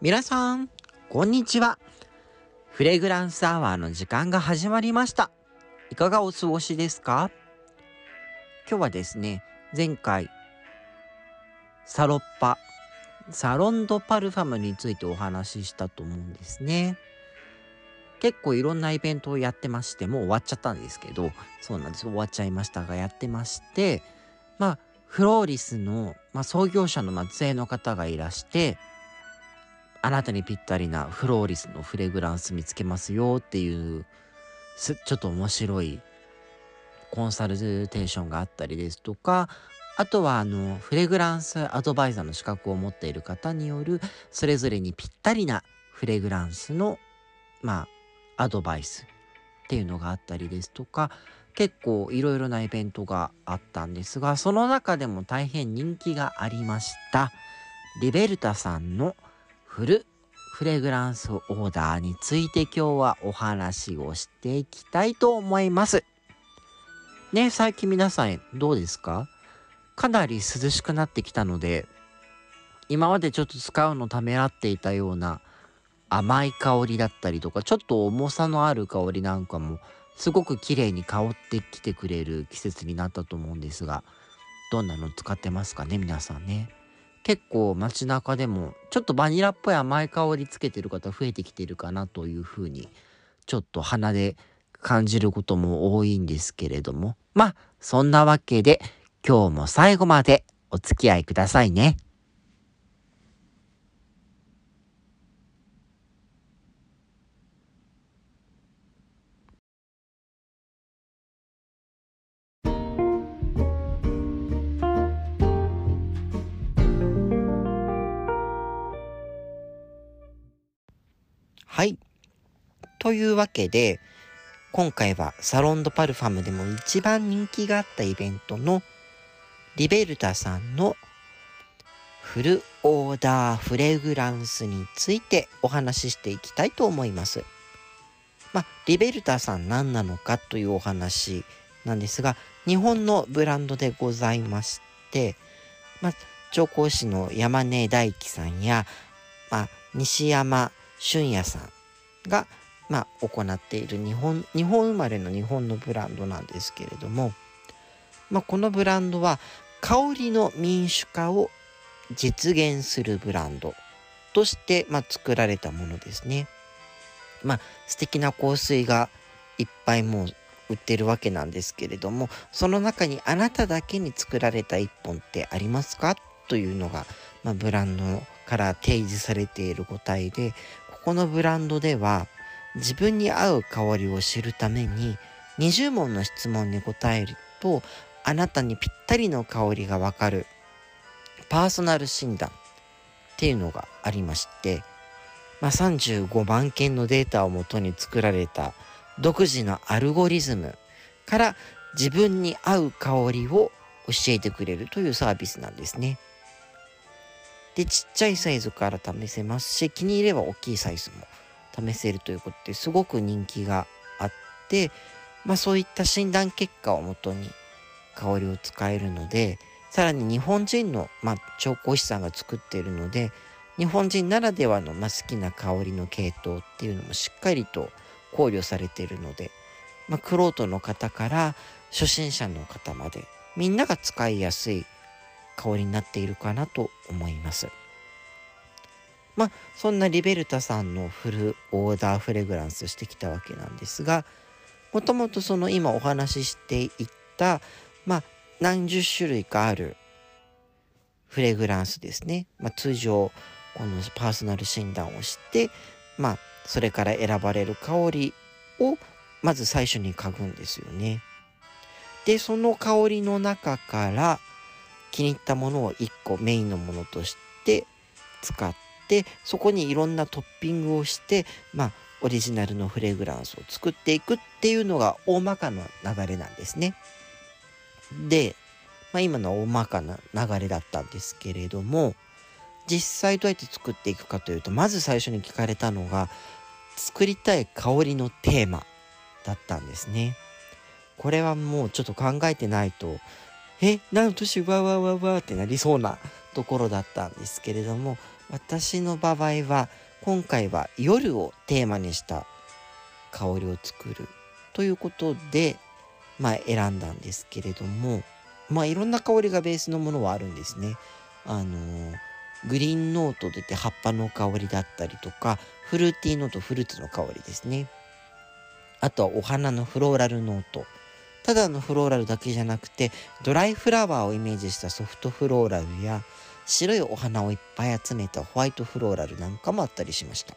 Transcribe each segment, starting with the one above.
皆さん、こんにちは。フレグランスアワーの時間が始まりました。いかがお過ごしですか？今日はですね、前回、サロッパ、サロンドパルファムについてお話ししたと思うんですね。結構いろんなイベントをやってまして、もう終わっちゃったんですけど、そうなんです。終わっちゃいましたが、やってまして、まあ、フローリスの、まあ、創業者の末裔の方がいらして、あなたにぴったりなフローリスのフレグランス見つけますよっていうちょっと面白いコンサルテーションがあったりですとかあとはあのフレグランスアドバイザーの資格を持っている方によるそれぞれにぴったりなフレグランスのまあアドバイスっていうのがあったりですとか結構いろいろなイベントがあったんですがその中でも大変人気がありました。リベルタさんの「フルフレグランスオーダーについて今日はお話をしていきたいと思います。ね、最近皆さんどうですか？かなり涼しくなってきたので、今までちょっと使うのためらっていたような甘い香りだったりとか、ちょっと重さのある香りなんかもすごく綺麗に香ってきてくれる季節になったと思うんですが、どんなの使ってますかね、皆さんね？結構街中でもちょっとバニラっぽい甘い香りつけてる方増えてきてるかなというふうにちょっと鼻で感じることも多いんですけれどもまあそんなわけで今日も最後までお付き合いくださいね。はい。というわけで、今回はサロンドパルファムでも一番人気があったイベントのリベルタさんのフルオーダーフレグランスについてお話ししていきたいと思います。まあ、リベルタさん何なのかというお話なんですが、日本のブランドでございまして、まあ、調香師の山根大樹さんや、まあ、西山俊也さんが、まあ、行っている日本日本生まれの日本のブランドなんですけれども、まあ、このブランドは香りの民主化を実現するブランドとして、まあ、作られたものですね。まあ素敵な香水がいっぱいもう売ってるわけなんですけれどもその中にあなただけに作られた一本ってありますか？というのが、まあ、ブランドから提示されている答えでこのブランドでは自分に合う香りを知るために20問の質問に答えるとあなたにぴったりの香りがわかるパーソナル診断っていうのがありまして、まあ、35万件のデータをもとに作られた独自のアルゴリズムから自分に合う香りを教えてくれるというサービスなんですね。で、ちっちゃいサイズから試せますし、気に入れば大きいサイズも試せるということですごく人気があって、まあそういった診断結果をもとに香りを使えるので、さらに日本人の、まあ、調香師さんが作っているので、日本人ならではの、まあ、好きな香りの系統っていうのもしっかりと考慮されているので、まあ、クロートの方から初心者の方までみんなが使いやすい香りになっているかなと思います。まあそんなリベルタさんのフルオーダーフレグランスしてきたわけなんですがもともとその今お話ししていったまあ何十種類かあるフレグランスですね、まあ、通常このパーソナル診断をしてまあそれから選ばれる香りをまず最初に嗅ぐんですよね。でその香りの中から気に入ったものを1個メインのものとして使ってそこにいろんなトッピングをしてまあオリジナルのフレグランスを作っていくっていうのが大まかな流れなんですね。で、まあ、今の大まかな流れだったんですけれども実際どうやって作っていくかというとまず最初に聞かれたのが作りたい香りのテーマだったんですね。これはもうちょっと考えてないとえ何の年わわわわってなりそうなところだったんですけれども私の場合は今回は夜をテーマにした香りを作るということで、まあ、選んだんですけれどもまあいろんな香りがベースのものはあるんですね。あのグリーンノートといって葉っぱの香りだったりとかフルーティーノートフルーツの香りですね。あとはお花のフローラルノート。ただのフローラルだけじゃなくてドライフラワーをイメージしたソフトフローラルや白いお花をいっぱい集めたホワイトフローラルなんかもあったりしました。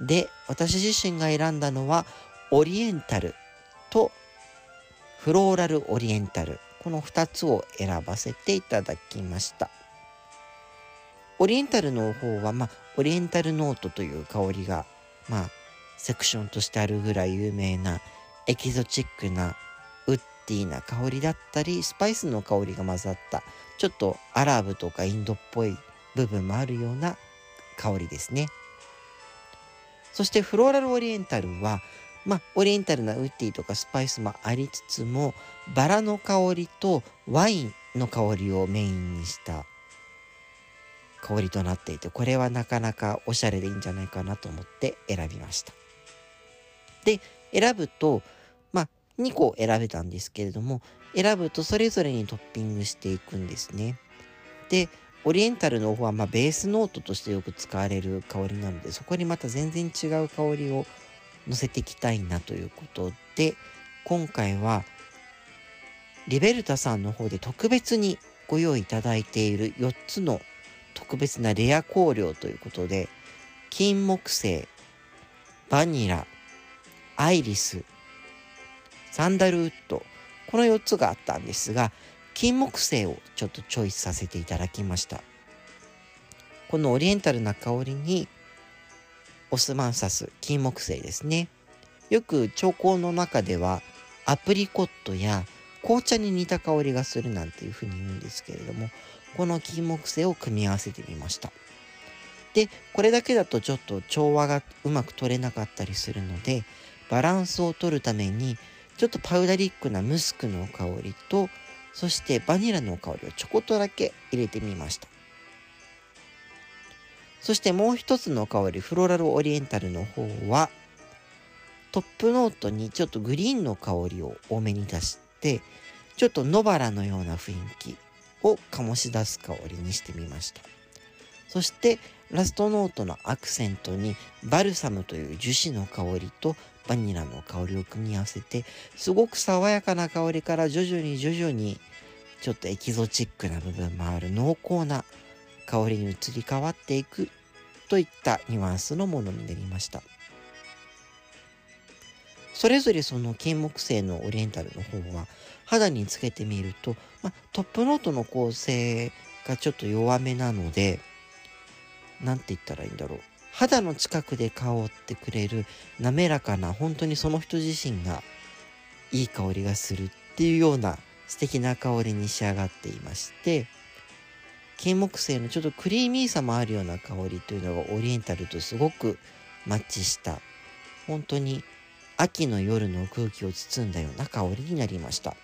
で、私自身が選んだのはオリエンタルとフローラルオリエンタル。この2つを選ばせていただきました。オリエンタルの方は、まあ、オリエンタルノートという香りが、まあ、セクションとしてあるぐらい有名なエキゾチックなウッディーな香りだったり、スパイスの香りが混ざった、ちょっとアラブとかインドっぽい部分もあるような香りですね。そしてフローラルオリエンタルは、まあ、オリエンタルなウッディーとかスパイスもありつつも、バラの香りとワインの香りをメインにした香りとなっていて、これはなかなかおしゃれでいいんじゃないかなと思って選びました。で、選ぶと、2個選べたんですけれども、選ぶとそれぞれにトッピングしていくんですね。で、オリエンタルの方はまベースノートとしてよく使われる香りなので、そこにまた全然違う香りを乗せていきたいなということで、今回はリベルタさんの方で特別にご用意いただいている4つの特別なレア香料ということで、金木犀、バニラ、アイリス、サンダルウッド、この4つがあったんですが、金木犀をちょっとチョイスさせていただきました。このオリエンタルな香りに、オスマンサス、金木犀ですね。よく調香の中では、アプリコットや紅茶に似た香りがするなんていうふうに言うんですけれども、この金木犀を組み合わせてみました。で、これだけだとちょっと調和がうまく取れなかったりするので、バランスを取るために、ちょっとパウダリックなムスクの香りと、そしてバニラの香りをちょこっとだけ入れてみました。そしてもう一つの香り、フローラルオリエンタルの方は、トップノートにちょっとグリーンの香りを多めに出して、ちょっと野原のような雰囲気を醸し出す香りにしてみました。そしてラストノートのアクセントにバルサムという樹脂の香りとバニラの香りを組み合わせてすごく爽やかな香りから徐々に徐々にちょっとエキゾチックな部分もある濃厚な香りに移り変わっていくといったニュアンスのものになりました。それぞれその金木犀のオリエンタルの方は肌につけてみると、まあ、トップノートの構成がちょっと弱めなので、なんて言ったらいいんだろう。肌の近くで香ってくれる滑らかな、本当にその人自身がいい香りがするっていうような素敵な香りに仕上がっていまして、金木犀のちょっとクリーミーさもあるような香りというのがオリエンタルとすごくマッチした、本当に秋の夜の空気を包んだような香りになりました。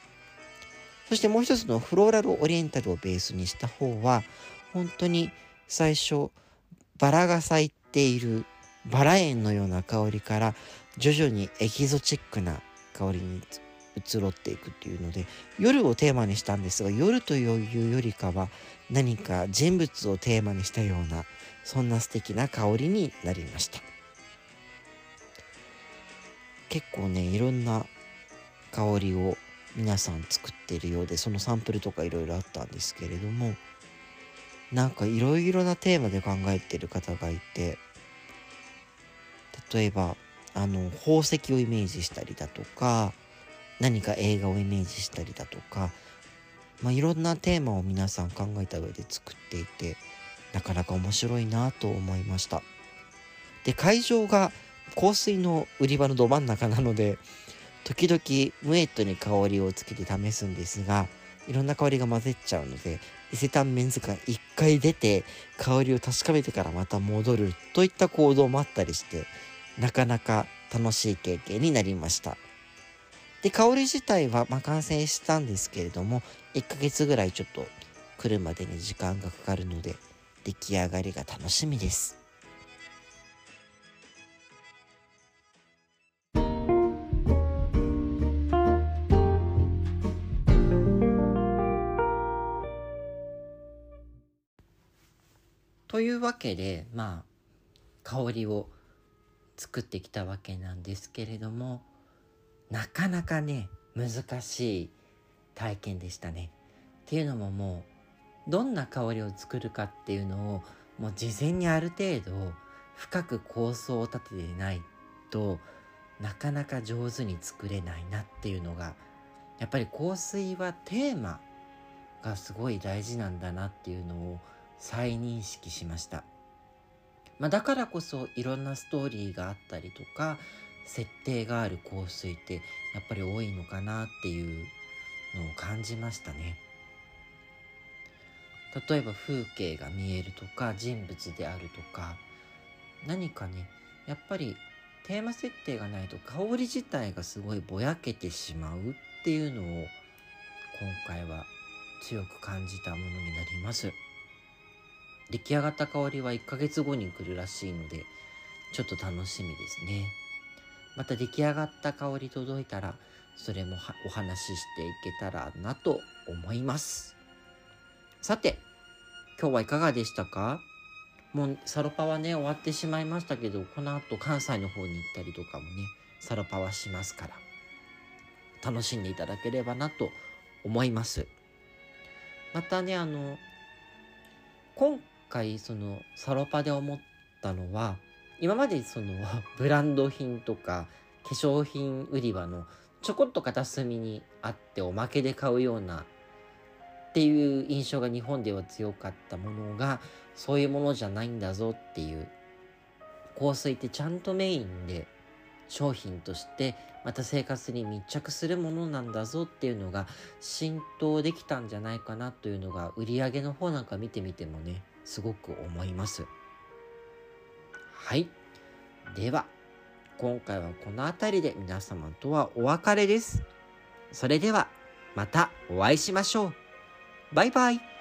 そしてもう一つのフローラルオリエンタルをベースにした方は、本当に最初、バラが咲いているバラ園のような香りから徐々にエキゾチックな香りに移ろっていくっていうので夜をテーマにしたんですが夜というよりかは何か人物をテーマにしたようなそんな素敵な香りになりました。結構ねいろんな香りを皆さん作っているようでそのサンプルとかいろいろあったんですけれどもなんかいろいろなテーマで考えてる方がいて例えばあの宝石をイメージしたりだとか何か映画をイメージしたりだとか、まあ、いろんなテーマを皆さん考えた上で作っていてなかなか面白いなと思いました。で会場が香水の売り場のど真ん中なので時々ムエットに香りをつけて試すんですがいろんな香りが混ぜちゃうので伊勢丹メンズ館一回出て香りを確かめてからまた戻るといった行動もあったりしてなかなか楽しい経験になりましたで香り自体はま完成したんですけれども1ヶ月ぐらいちょっと来るまでに時間がかかるので出来上がりが楽しみです。というわけでまあ香りを作ってきたわけなんですけれどもなかなかね難しい体験でしたね。っていうのももうどんな香りを作るかっていうのをもう事前にある程度深く構想を立ててないとなかなか上手に作れないなっていうのがやっぱり香水はテーマがすごい大事なんだなっていうのを再認識しました。まあ、だからこそいろんなストーリーがあったりとか設定がある香水ってやっぱり多いのかなっていうのを感じましたね。例えば風景が見えるとか人物であるとか何かねやっぱりテーマ設定がないと香り自体がすごいぼやけてしまうっていうのを今回は強く感じたものになります。出来上がった香りは1ヶ月後に来るらしいので、ちょっと楽しみですね。また出来上がった香り届いたら、それもお話ししていけたらなと思います。さて、今日はいかがでしたか？もうサロパはね、終わってしまいましたけど、この後関西の方に行ったりとかもね、サロパはしますから、楽しんでいただければなと思います。またね、あの、今回そのサロパで思ったのは今までその ブランド品とか化粧品売り場のちょこっと片隅にあっておまけで買うようなっていう印象が日本では強かったものがそういうものじゃないんだぞっていう香水ってちゃんとメインで商品としてまた生活に密着するものなんだぞっていうのが浸透できたんじゃないかなというのが売り上げの方なんか見てみてもねすごく思います。はい。では、今回はこの辺りで皆様とはお別れです。それでは、またお会いしましょう。バイバイ。